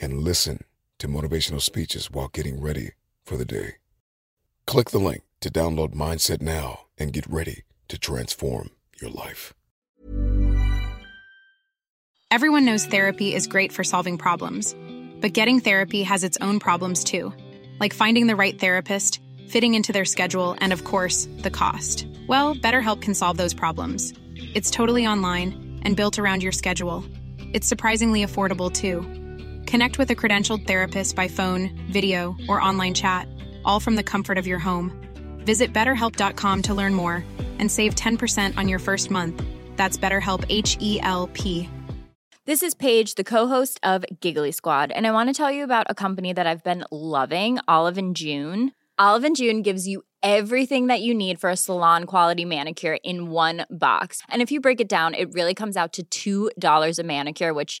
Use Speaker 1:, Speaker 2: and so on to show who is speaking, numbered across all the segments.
Speaker 1: and listen to motivational speeches while getting ready for the day. Click the link to download Mindset now and get ready to transform your life.
Speaker 2: Everyone knows therapy is great for solving problems, but getting therapy has its own problems too, like finding the right therapist, fitting into their schedule, and of course, the cost. Well, BetterHelp can solve those problems. It's totally online and built around your schedule. It's surprisingly affordable too. Connect with a credentialed therapist by phone, video, or online chat, all from the comfort of your home. Visit betterhelp.com to learn more and save 10% on your first month. That's BetterHelp H E L P.
Speaker 3: This is Paige, the co-host of Giggly Squad, and I want to tell you about a company that I've been loving, Olive and June. Olive and June gives you everything that you need for a salon quality manicure in one box. And if you break it down, it really comes out to $2 a manicure, which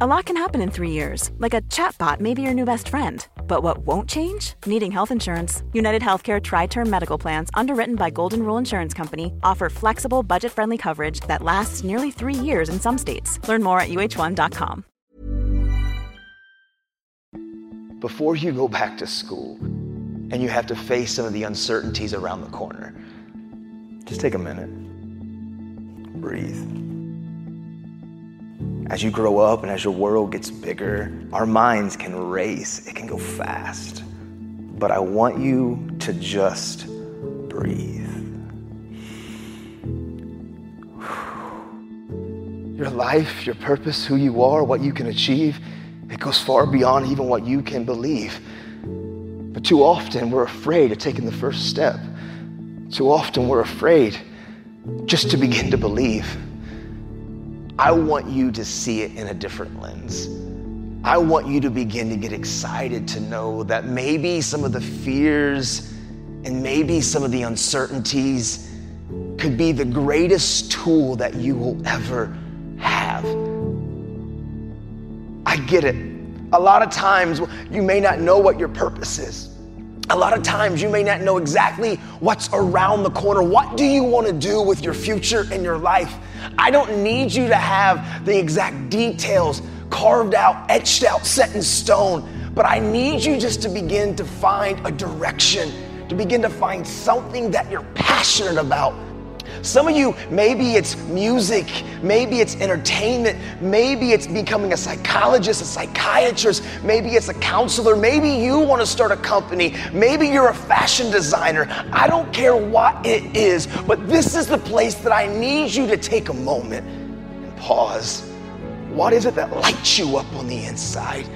Speaker 4: A lot can happen in three years, like a chatbot may be your new best friend. But what won't change? Needing health insurance. United Healthcare Tri Term Medical Plans, underwritten by Golden Rule Insurance Company, offer flexible, budget friendly coverage that lasts nearly three years in some states. Learn more at uh1.com.
Speaker 5: Before you go back to school and you have to face some of the uncertainties around the corner, just take a minute. Breathe. As you grow up and as your world gets bigger, our minds can race, it can go fast. But I want you to just breathe. Your life, your purpose, who you are, what you can achieve, it goes far beyond even what you can believe. But too often we're afraid of taking the first step. Too often we're afraid just to begin to believe. I want you to see it in a different lens. I want you to begin to get excited to know that maybe some of the fears and maybe some of the uncertainties could be the greatest tool that you will ever have. I get it. A lot of times you may not know what your purpose is. A lot of times you may not know exactly what's around the corner. What do you want to do with your future and your life? I don't need you to have the exact details carved out, etched out, set in stone, but I need you just to begin to find a direction, to begin to find something that you're passionate about. Some of you, maybe it's music, maybe it's entertainment, maybe it's becoming a psychologist, a psychiatrist, maybe it's a counselor, maybe you want to start a company, maybe you're a fashion designer. I don't care what it is, but this is the place that I need you to take a moment and pause. What is it that lights you up on the inside?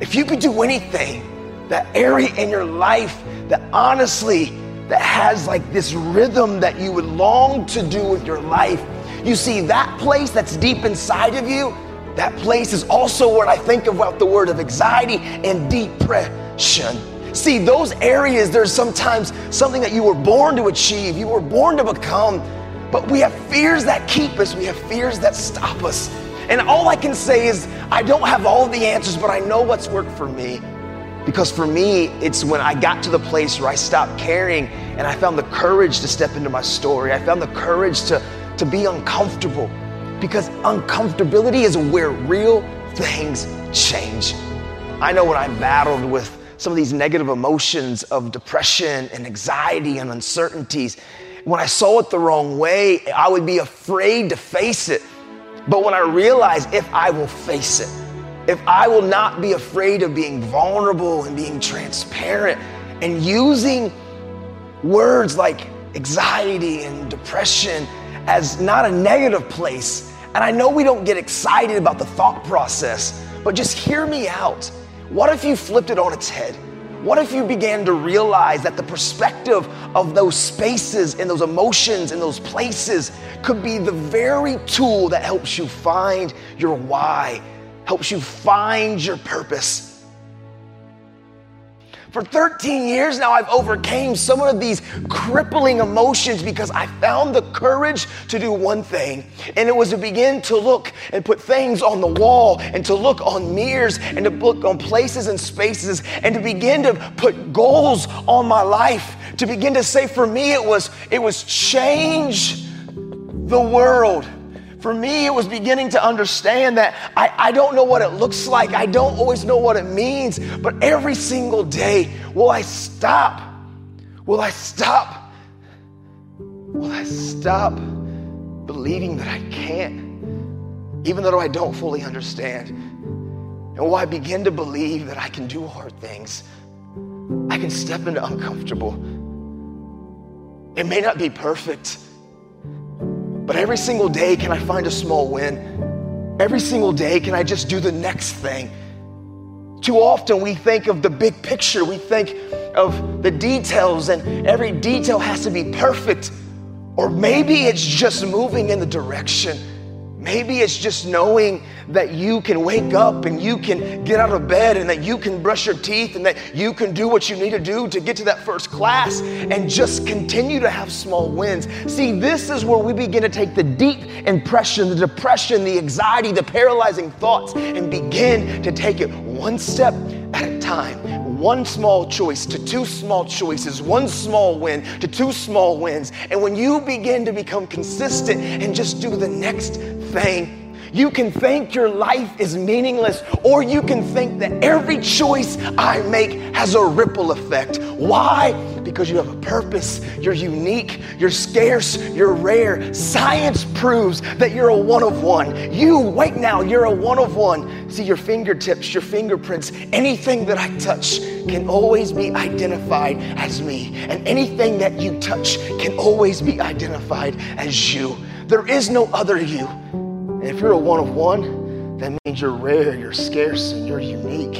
Speaker 5: If you could do anything, that area in your life that honestly, that has like this rhythm that you would long to do with your life. You see, that place that's deep inside of you, that place is also what I think about the word of anxiety and depression. See, those areas, there's sometimes something that you were born to achieve, you were born to become, but we have fears that keep us, we have fears that stop us. And all I can say is, I don't have all the answers, but I know what's worked for me. Because for me, it's when I got to the place where I stopped caring and I found the courage to step into my story. I found the courage to, to be uncomfortable. Because uncomfortability is where real things change. I know when I battled with some of these negative emotions of depression and anxiety and uncertainties, when I saw it the wrong way, I would be afraid to face it. But when I realized if I will face it, if I will not be afraid of being vulnerable and being transparent and using words like anxiety and depression as not a negative place. And I know we don't get excited about the thought process, but just hear me out. What if you flipped it on its head? What if you began to realize that the perspective of those spaces and those emotions and those places could be the very tool that helps you find your why, helps you find your purpose? For 13 years now, I've overcame some of these crippling emotions because I found the courage to do one thing, and it was to begin to look and put things on the wall, and to look on mirrors, and to look on places and spaces, and to begin to put goals on my life. To begin to say, for me, it was it was change the world. For me, it was beginning to understand that I, I don't know what it looks like. I don't always know what it means. But every single day, will I stop? Will I stop? Will I stop believing that I can't, even though I don't fully understand? And will I begin to believe that I can do hard things? I can step into uncomfortable. It may not be perfect. But every single day, can I find a small win? Every single day, can I just do the next thing? Too often, we think of the big picture, we think of the details, and every detail has to be perfect. Or maybe it's just moving in the direction Maybe it's just knowing that you can wake up and you can get out of bed and that you can brush your teeth and that you can do what you need to do to get to that first class and just continue to have small wins. See, this is where we begin to take the deep impression, the depression, the anxiety, the paralyzing thoughts, and begin to take it one step at a time one small choice to two small choices, one small win to two small wins. And when you begin to become consistent and just do the next you can think your life is meaningless, or you can think that every choice I make has a ripple effect. Why? Because you have a purpose, you're unique, you're scarce, you're rare. Science proves that you're a one of one. You, right now, you're a one of one. See, your fingertips, your fingerprints, anything that I touch can always be identified as me. And anything that you touch can always be identified as you. There is no other you. And if you're a one of one, that means you're rare, you're scarce, and you're unique.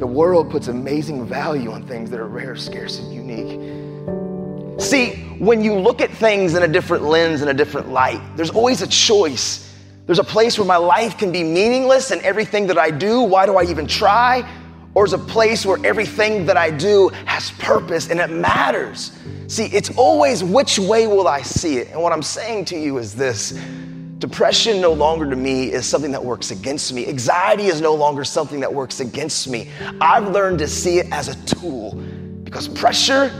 Speaker 5: The world puts amazing value on things that are rare, scarce, and unique. See, when you look at things in a different lens, in a different light, there's always a choice. There's a place where my life can be meaningless and everything that I do, why do I even try? Or is a place where everything that I do has purpose and it matters. See, it's always which way will I see it? And what I'm saying to you is this Depression no longer to me is something that works against me. Anxiety is no longer something that works against me. I've learned to see it as a tool because pressure,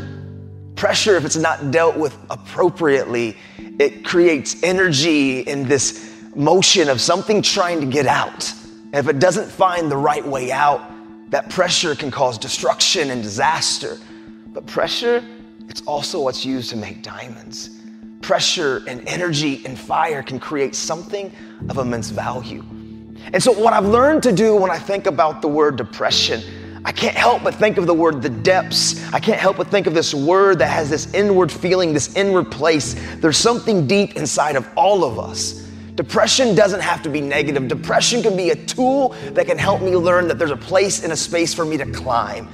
Speaker 5: pressure, if it's not dealt with appropriately, it creates energy in this motion of something trying to get out. And if it doesn't find the right way out, that pressure can cause destruction and disaster. But pressure, it's also what's used to make diamonds pressure and energy and fire can create something of immense value. And so, what I've learned to do when I think about the word depression, I can't help but think of the word the depths. I can't help but think of this word that has this inward feeling, this inward place. There's something deep inside of all of us. Depression doesn't have to be negative. Depression can be a tool that can help me learn that there's a place and a space for me to climb.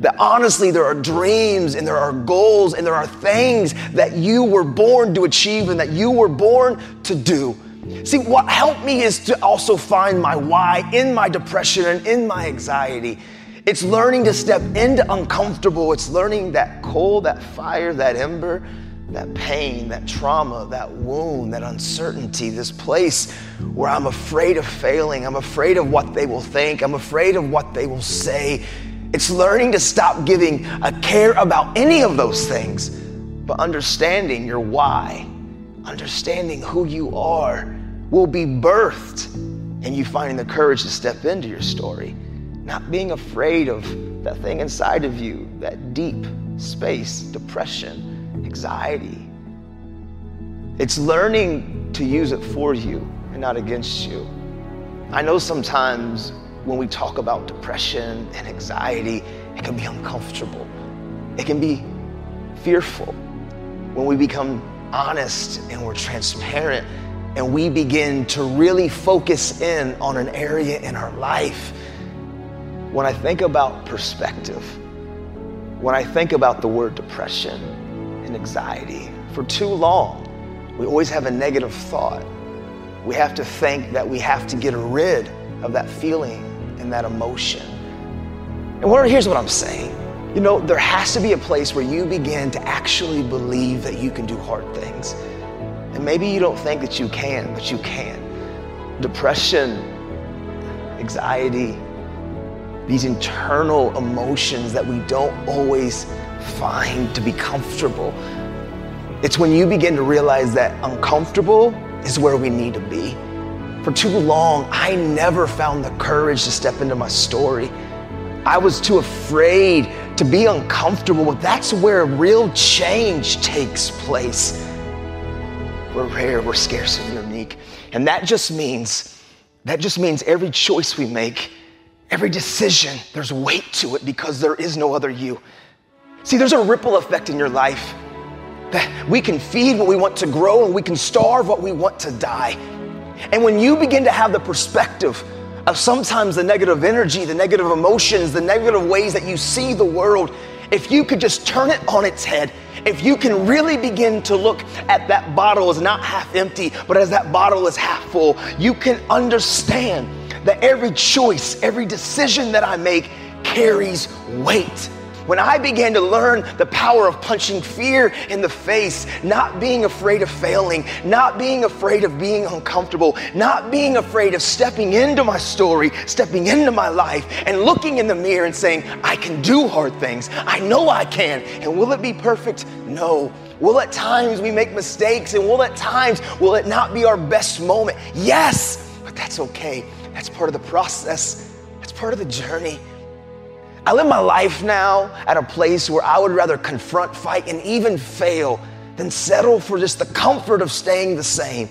Speaker 5: That honestly, there are dreams and there are goals and there are things that you were born to achieve and that you were born to do. See, what helped me is to also find my why in my depression and in my anxiety. It's learning to step into uncomfortable. It's learning that coal, that fire, that ember, that pain, that trauma, that wound, that uncertainty, this place where I'm afraid of failing, I'm afraid of what they will think, I'm afraid of what they will say. It's learning to stop giving a care about any of those things, but understanding your why, understanding who you are will be birthed and you finding the courage to step into your story, not being afraid of that thing inside of you, that deep space, depression anxiety. It's learning to use it for you and not against you. I know sometimes when we talk about depression and anxiety, it can be uncomfortable. It can be fearful. When we become honest and we're transparent and we begin to really focus in on an area in our life, when I think about perspective, when I think about the word depression, and anxiety. For too long, we always have a negative thought. We have to think that we have to get rid of that feeling and that emotion. And what, here's what I'm saying. You know, there has to be a place where you begin to actually believe that you can do hard things. And maybe you don't think that you can, but you can. Depression, anxiety, these internal emotions that we don't always find to be comfortable. It's when you begin to realize that uncomfortable is where we need to be. For too long, I never found the courage to step into my story. I was too afraid to be uncomfortable, but that's where real change takes place. We're rare, we're scarce and unique. And that just means, that just means every choice we make, every decision, there's weight to it because there is no other you. See, there's a ripple effect in your life that we can feed what we want to grow and we can starve what we want to die. And when you begin to have the perspective of sometimes the negative energy, the negative emotions, the negative ways that you see the world, if you could just turn it on its head, if you can really begin to look at that bottle as not half empty, but as that bottle is half full, you can understand that every choice, every decision that I make carries weight when I began to learn the power of punching fear in the face, not being afraid of failing, not being afraid of being uncomfortable, not being afraid of stepping into my story, stepping into my life, and looking in the mirror and saying, I can do hard things. I know I can. And will it be perfect? No. Will at times we make mistakes and will at times will it not be our best moment? Yes, but that's okay. That's part of the process. That's part of the journey. I live my life now at a place where I would rather confront, fight, and even fail than settle for just the comfort of staying the same.